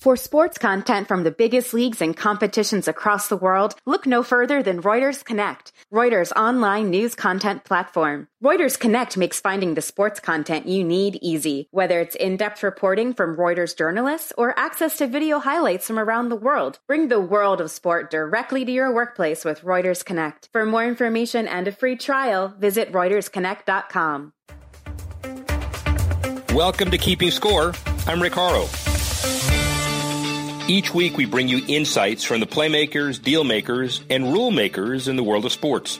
For sports content from the biggest leagues and competitions across the world, look no further than Reuters Connect, Reuters online news content platform. Reuters Connect makes finding the sports content you need easy, whether it's in-depth reporting from Reuters journalists or access to video highlights from around the world. Bring the world of sport directly to your workplace with Reuters Connect. For more information and a free trial, visit reutersconnect.com. Welcome to Keeping Score. I'm Rick Horrow. Each week, we bring you insights from the playmakers, dealmakers, and rule makers in the world of sports.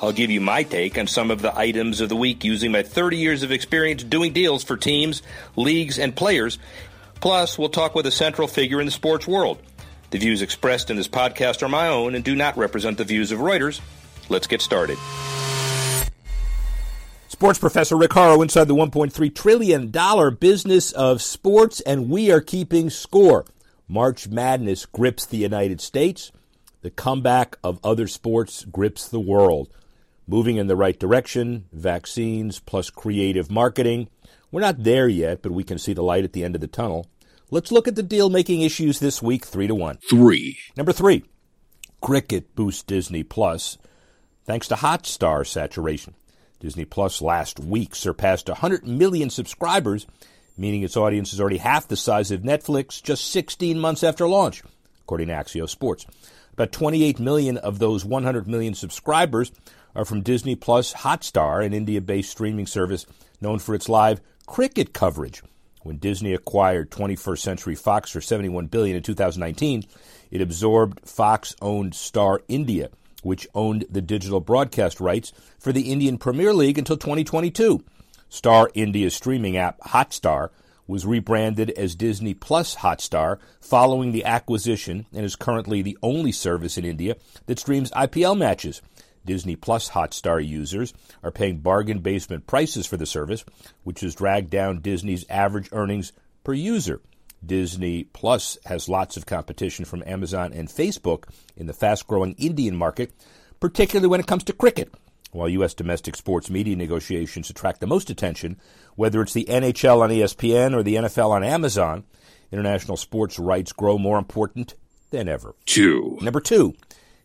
I'll give you my take on some of the items of the week using my 30 years of experience doing deals for teams, leagues, and players. Plus, we'll talk with a central figure in the sports world. The views expressed in this podcast are my own and do not represent the views of Reuters. Let's get started. Sports professor Rick Horrow inside the $1.3 trillion business of sports, and we are keeping score. March Madness grips the United States. The comeback of other sports grips the world. Moving in the right direction, vaccines plus creative marketing. We're not there yet, but we can see the light at the end of the tunnel. Let's look at the deal making issues this week, three to one. Three. Number three, cricket boosts Disney Plus thanks to Hotstar saturation. Disney Plus last week surpassed 100 million subscribers meaning its audience is already half the size of Netflix just 16 months after launch, according to Axios Sports. About 28 million of those 100 million subscribers are from Disney Plus Hotstar, an India-based streaming service known for its live cricket coverage. When Disney acquired 21st Century Fox for 71 billion in 2019, it absorbed Fox-owned Star India, which owned the digital broadcast rights for the Indian Premier League until 2022. Star India's streaming app Hotstar was rebranded as Disney Plus Hotstar following the acquisition and is currently the only service in India that streams IPL matches. Disney Plus Hotstar users are paying bargain basement prices for the service, which has dragged down Disney's average earnings per user. Disney Plus has lots of competition from Amazon and Facebook in the fast growing Indian market, particularly when it comes to cricket. While U.S. domestic sports media negotiations attract the most attention, whether it's the NHL on ESPN or the NFL on Amazon, international sports rights grow more important than ever. Two. Number two,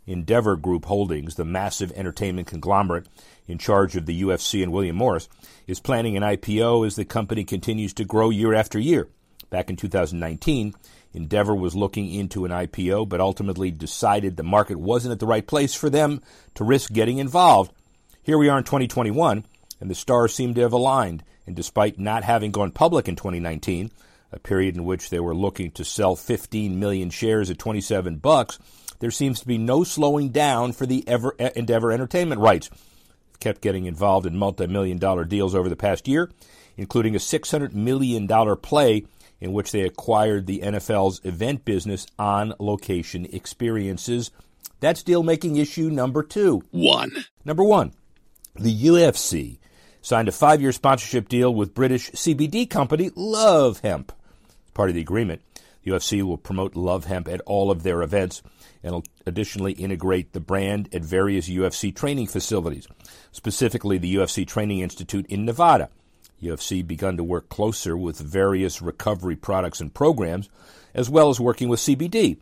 Endeavor Group Holdings, the massive entertainment conglomerate in charge of the UFC and William Morris, is planning an IPO as the company continues to grow year after year. Back in 2019, Endeavor was looking into an IPO, but ultimately decided the market wasn't at the right place for them to risk getting involved here we are in 2021, and the stars seem to have aligned. And despite not having gone public in 2019, a period in which they were looking to sell 15 million shares at 27 bucks, there seems to be no slowing down for the Ever, Endeavor Entertainment rights. Kept getting involved in multi-million dollar deals over the past year, including a 600 million dollar play in which they acquired the NFL's event business on location experiences. That's deal making issue number two. One. Number one. The UFC signed a five year sponsorship deal with British CBD company Love Hemp. As part of the agreement, the UFC will promote Love Hemp at all of their events and additionally integrate the brand at various UFC training facilities, specifically the UFC Training Institute in Nevada. UFC begun to work closer with various recovery products and programs, as well as working with CBD.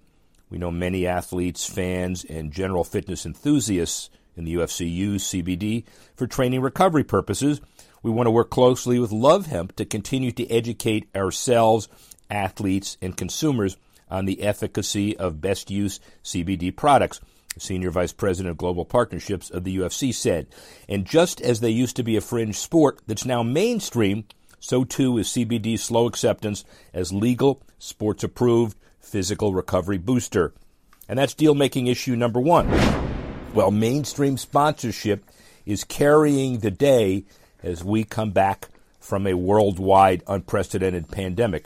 We know many athletes, fans, and general fitness enthusiasts in the UFC use CBD for training recovery purposes. We want to work closely with Love Hemp to continue to educate ourselves, athletes, and consumers on the efficacy of best use CBD products. Senior Vice President of Global Partnerships of the UFC said. And just as they used to be a fringe sport that's now mainstream, so too is CBD's slow acceptance as legal, sports approved physical recovery booster. And that's deal making issue number one. Well, mainstream sponsorship is carrying the day as we come back from a worldwide unprecedented pandemic.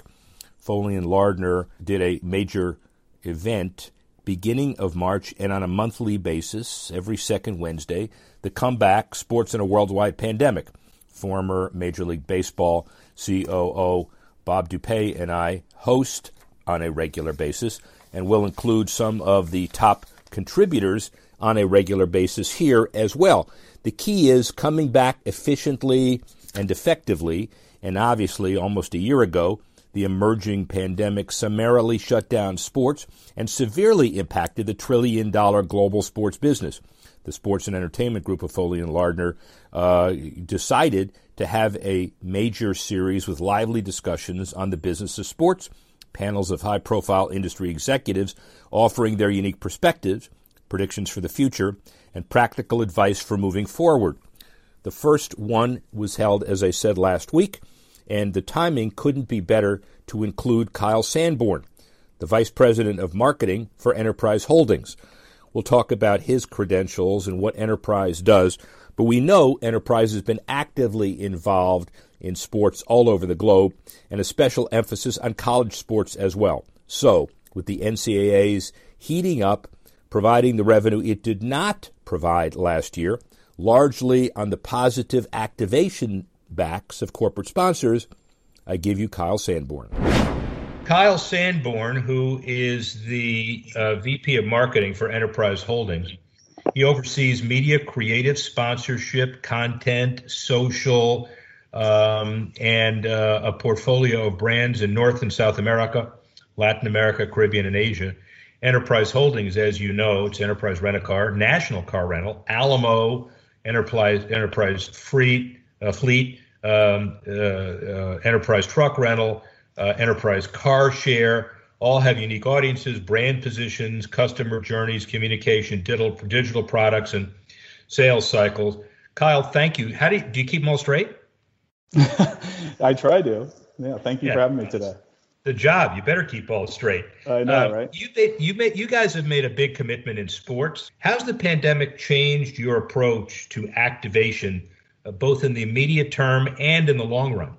Foley and Lardner did a major event beginning of March and on a monthly basis, every second Wednesday, the comeback sports in a worldwide pandemic. Former Major League Baseball COO Bob DuPuy and I host on a regular basis and will include some of the top contributors on a regular basis here as well. The key is coming back efficiently and effectively. And obviously, almost a year ago, The emerging pandemic summarily shut down sports and severely impacted the trillion dollar global sports business. The Sports and Entertainment Group of Foley and Lardner uh, decided to have a major series with lively discussions on the business of sports, panels of high profile industry executives offering their unique perspectives, predictions for the future, and practical advice for moving forward. The first one was held, as I said last week, and the timing couldn't be better to include Kyle Sanborn, the Vice President of Marketing for Enterprise Holdings. We'll talk about his credentials and what Enterprise does, but we know Enterprise has been actively involved in sports all over the globe and a special emphasis on college sports as well. So, with the NCAA's heating up, providing the revenue it did not provide last year, largely on the positive activation backs of corporate sponsors, I give you Kyle Sanborn. Kyle Sanborn, who is the uh, VP of Marketing for Enterprise Holdings, he oversees media, creative, sponsorship, content, social, um, and uh, a portfolio of brands in North and South America, Latin America, Caribbean, and Asia. Enterprise Holdings, as you know, it's Enterprise Rent a Car, National Car Rental, Alamo, Enterprise Enterprise Fleet, uh, Fleet, um, uh, uh, Enterprise Truck Rental, uh, Enterprise Car Share. All have unique audiences, brand positions, customer journeys, communication, digital digital products, and sales cycles. Kyle, thank you. How do you, do you keep them all straight? I try to. Yeah, thank you yeah. for having me today the job. You better keep all straight. I know, uh, right? You made, you made, you guys have made a big commitment in sports. How's the pandemic changed your approach to activation, uh, both in the immediate term and in the long run?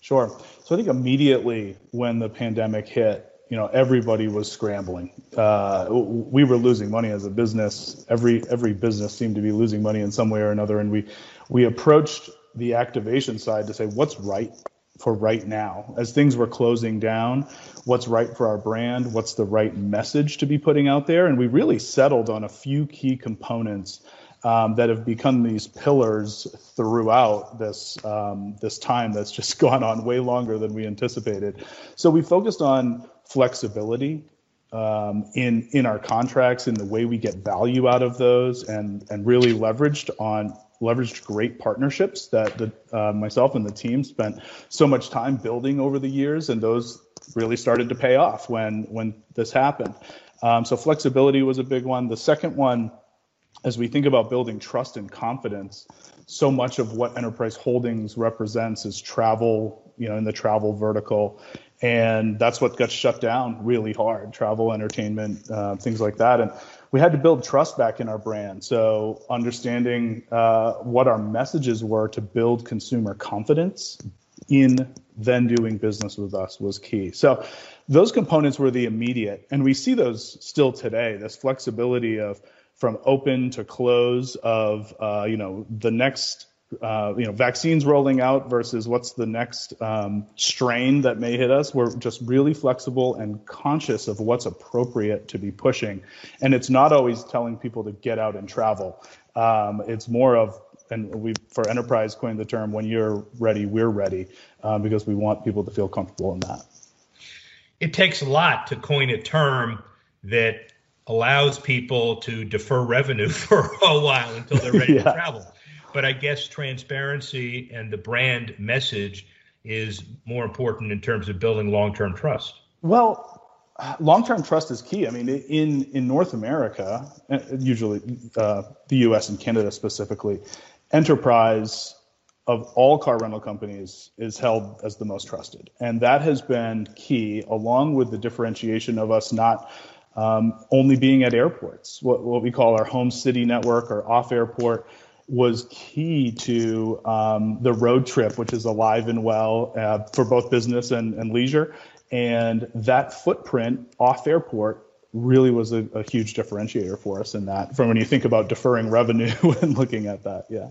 Sure. So I think immediately when the pandemic hit, you know, everybody was scrambling. Uh, we were losing money as a business. Every every business seemed to be losing money in some way or another, and we we approached the activation side to say what's right for right now. As things were closing down what's right for our brand what's the right message to be putting out there and we really settled on a few key components um, that have become these pillars throughout this um, this time that's just gone on way longer than we anticipated. So we focused on flexibility um, in in our contracts in the way we get value out of those and and really leveraged on leveraged great partnerships that the, uh, myself and the team spent so much time building over the years, and those really started to pay off when when this happened. Um, so flexibility was a big one. The second one, as we think about building trust and confidence, so much of what Enterprise Holdings represents is travel, you know, in the travel vertical, and that's what got shut down really hard. Travel, entertainment, uh, things like that, and we had to build trust back in our brand. So understanding uh, what our messages were to build consumer confidence in then doing business with us was key. So those components were the immediate, and we see those still today. This flexibility of from open to close of uh, you know the next uh, you know, vaccines rolling out versus what's the next um, strain that may hit us. We're just really flexible and conscious of what's appropriate to be pushing. And it's not always telling people to get out and travel. Um, it's more of, and we for enterprise coined the term, when you're ready, we're ready, um, because we want people to feel comfortable in that. It takes a lot to coin a term that allows people to defer revenue for a while until they're ready yeah. to travel but I guess transparency and the brand message is more important in terms of building long-term trust. Well, long-term trust is key. I mean, in in North America, usually uh, the U.S. and Canada specifically, enterprise of all car rental companies is held as the most trusted, and that has been key, along with the differentiation of us not. Um, only being at airports, what, what we call our home city network or off airport, was key to um, the road trip, which is alive and well uh, for both business and, and, leisure. And that footprint off airport really was a, a, huge differentiator for us in that, from when you think about deferring revenue and looking at that. Yeah.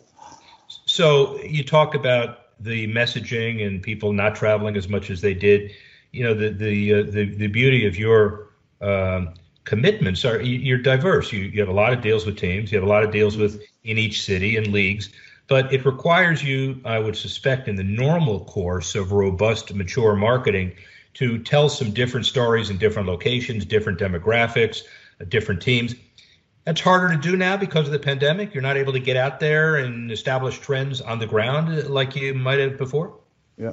So you talk about the messaging and people not traveling as much as they did. You know, the the uh, the, the beauty of your um, commitments are you're diverse. You, you have a lot of deals with teams. You have a lot of deals with in each city and leagues. but it requires you, I would suspect, in the normal course of robust, mature marketing, to tell some different stories in different locations, different demographics, uh, different teams. That's harder to do now because of the pandemic. You're not able to get out there and establish trends on the ground like you might have before. Yeah,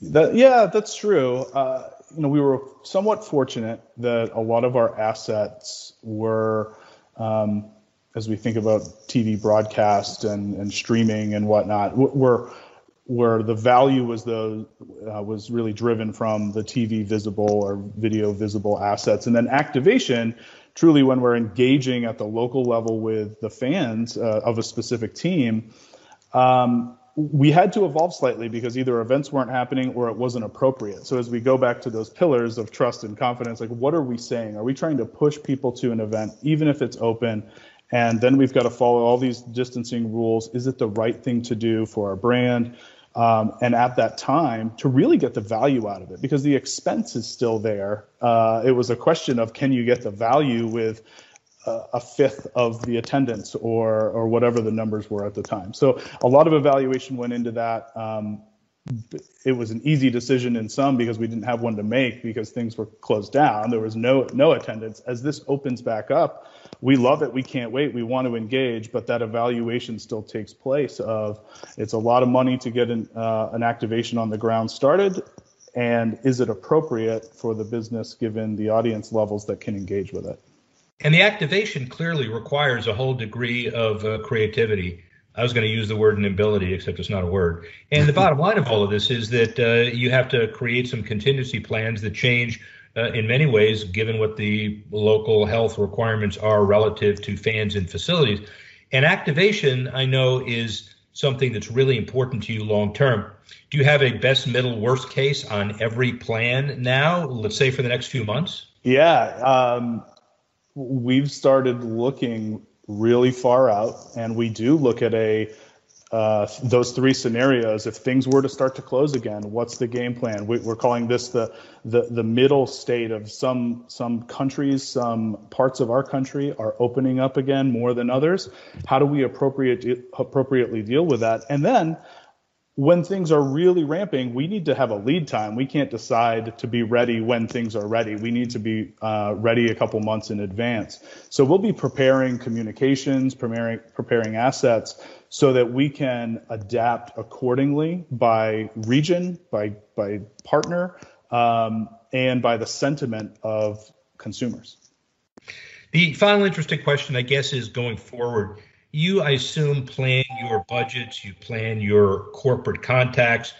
that, yeah, that's true. Uh, you know, we were somewhat fortunate that a lot of our assets were, um, as we think about TV broadcast and, and streaming and whatnot, were where the value was the uh, was really driven from the TV visible or video visible assets, and then activation truly when we're engaging at the local level with the fans uh, of a specific team, um, we had to evolve slightly because either events weren't happening or it wasn't appropriate. So as we go back to those pillars of trust and confidence, like what are we saying? Are we trying to push people to an event, even if it's open? And then we've got to follow all these distancing rules. Is it the right thing to do for our brand? um, and at that time to really get the value out of it because the expense is still there. Uh, it was a question of can you get the value with a fifth of the attendance or or whatever the numbers were at the time. So a lot of evaluation went into that. Um, it was an easy decision in some because we didn't have one to make because things were closed down. There was no no attendance. As this opens back up, we love it. We can't wait. We want to engage, but that evaluation still takes place. Of it's a lot of money to get an, uh, an activation on the ground started, and is it appropriate for the business given the audience levels that can engage with it? And the activation clearly requires a whole degree of uh, creativity. I was going to use the word nimbility, except it's not a word. And the bottom line of all of this is that uh, you have to create some contingency plans that change uh, in many ways, given what the local health requirements are relative to fans and facilities. And activation, I know, is something that's really important to you long term. Do you have a best, middle, worst case on every plan now, let's say for the next few months? Yeah. Um, we've started looking really far out, and we do look at a uh, those three scenarios. If things were to start to close again, what's the game plan? We, are calling this the, the the middle state of some some countries, some parts of our country are opening up again more than others. How do we appropriate appropriately deal with that? And then when things are really ramping, we need to have a lead time. We can't decide to be ready when things are ready. We need to be uh, ready a couple months in advance. So we'll be preparing communications, preparing preparing assets so that we can adapt accordingly by region, by by partner, um, and by the sentiment of consumers. The final interesting question, I guess, is going forward you, I assume, plan your budgets, you plan your corporate contacts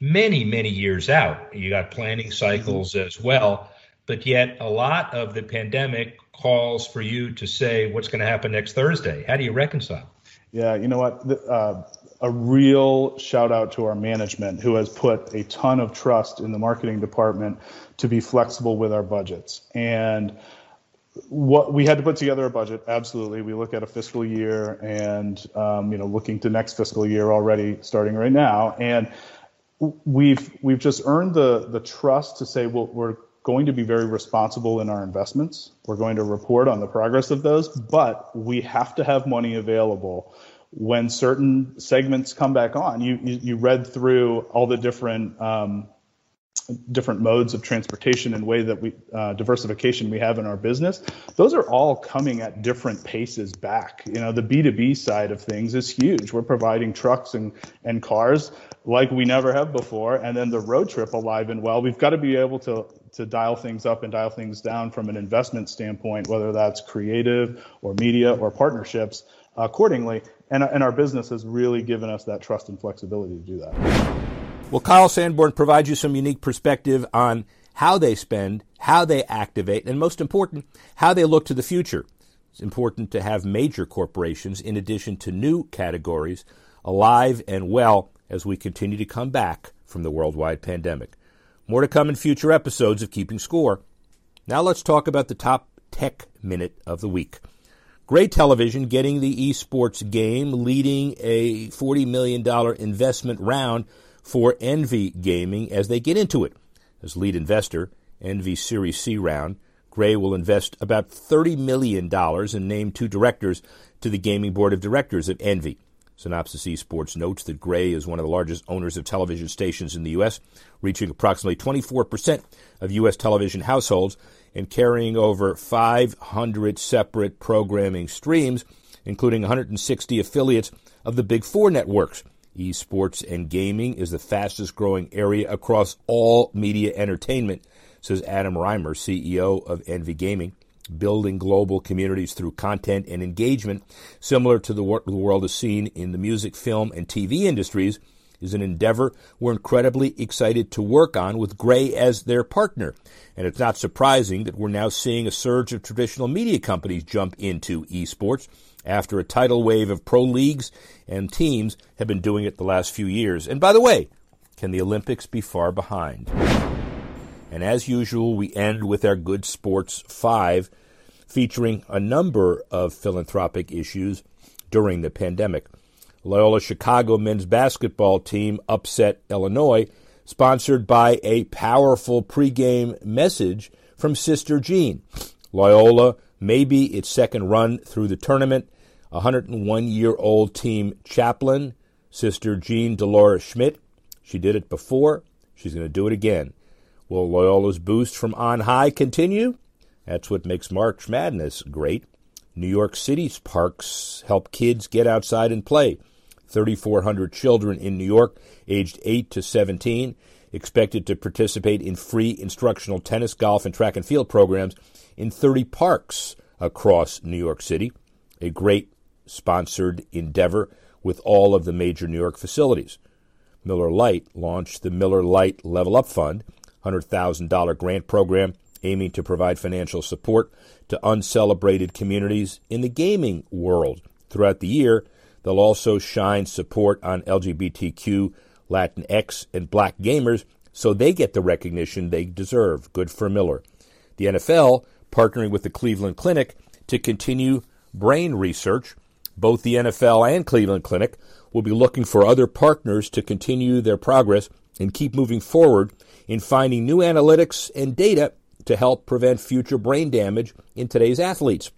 many, many years out. You got planning cycles mm-hmm. as well. But yet, a lot of the pandemic calls for you to say what's going to happen next Thursday. How do you reconcile? Yeah, you know what? Uh, a real shout out to our management who has put a ton of trust in the marketing department to be flexible with our budgets. And what we had to put together a budget. Absolutely, we look at a fiscal year and um, you know looking to next fiscal year already, starting right now, and we've we've just earned the the trust to say well we're going to be very responsible in our investments. We're going to report on the progress of those, but we have to have money available when certain segments come back on. You you, you read through all the different um, different modes of transportation and way that we uh, diversification we have in our business those are all coming at different paces back. You know the b2b side of things is huge. We're providing trucks and, and cars like we never have before and then the road trip alive and well. We've got to be able to to dial things up and dial things down from an investment standpoint whether that's creative or media or partnerships accordingly. And, and our business has really given us that trust and flexibility to do that well, Kyle Sanborn provides you some unique perspective on how they spend, how they activate, and most important, how they look to the future. It's important to have major corporations, in addition to new categories, alive and well as we continue to come back from the worldwide pandemic. More to come in future episodes of Keeping Score. Now let's talk about the top tech minute of the week. Gray Television getting the esports game, leading a $40 million investment round for Envy Gaming as they get into it. As lead investor, Envy Series C round, Gray will invest about $30 million and name two directors to the gaming board of directors of Envy. Synopsis Esports notes that Gray is one of the largest owners of television stations in the U.S., reaching approximately 24% of U.S. television households and carrying over 500 separate programming streams, including 160 affiliates of the Big Four networks. Esports and gaming is the fastest growing area across all media entertainment, says Adam Rymer, CEO of Envy Gaming building global communities through content and engagement, similar to the work the world has seen in the music, film, and TV industries, is an endeavor we're incredibly excited to work on with Gray as their partner. And it's not surprising that we're now seeing a surge of traditional media companies jump into esports after a tidal wave of pro leagues and teams have been doing it the last few years. And by the way, can the Olympics be far behind? And as usual, we end with our Good Sports 5 featuring a number of philanthropic issues during the pandemic. Loyola Chicago men's basketball team upset Illinois, sponsored by a powerful pregame message from Sister Jean. Loyola may be its second run through the tournament. A 101 year old team chaplain, Sister Jean Dolores Schmidt. She did it before. She's going to do it again. Will Loyola's boost from on high continue? That's what makes March Madness great. New York City's parks help kids get outside and play. 3,400 children in New York, aged 8 to 17, expected to participate in free instructional tennis, golf, and track and field programs in 30 parks across New York City. A great sponsored endeavor with all of the major New York facilities. Miller Lite launched the Miller Lite Level Up Fund, $100,000 grant program aiming to provide financial support to uncelebrated communities in the gaming world. Throughout the year, they'll also shine support on LGBTQ, Latinx, and black gamers so they get the recognition they deserve. Good for Miller. The NFL, partnering with the Cleveland Clinic to continue brain research. Both the NFL and Cleveland Clinic will be looking for other partners to continue their progress and keep moving forward in finding new analytics and data to help prevent future brain damage in today's athletes.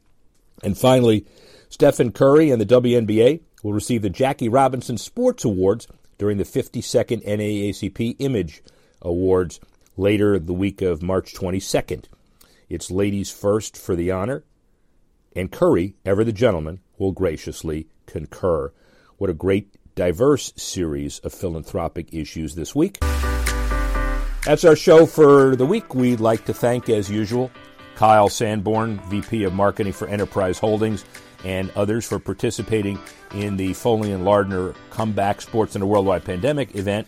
And finally, Stephen Curry and the WNBA will receive the Jackie Robinson Sports Awards during the 52nd NAACP Image Awards later the week of March 22nd. It's ladies first for the honor, and Curry, ever the gentleman, will graciously concur. What a great, diverse series of philanthropic issues this week. That's our show for the week. We'd like to thank, as usual, Kyle Sanborn, VP of Marketing for Enterprise Holdings, and others for participating in the Foley and Lardner Comeback Sports in a Worldwide Pandemic event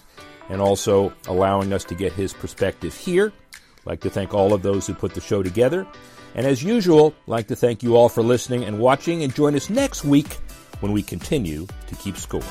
and also allowing us to get his perspective here. Like to thank all of those who put the show together. And as usual, like to thank you all for listening and watching and join us next week when we continue to keep score.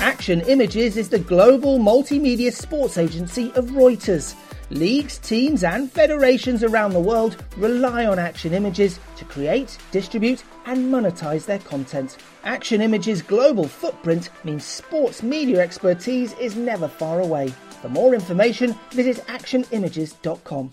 Action Images is the global multimedia sports agency of Reuters. Leagues, teams, and federations around the world rely on Action Images to create, distribute, and monetize their content. Action Images' global footprint means sports media expertise is never far away. For more information, visit actionimages.com.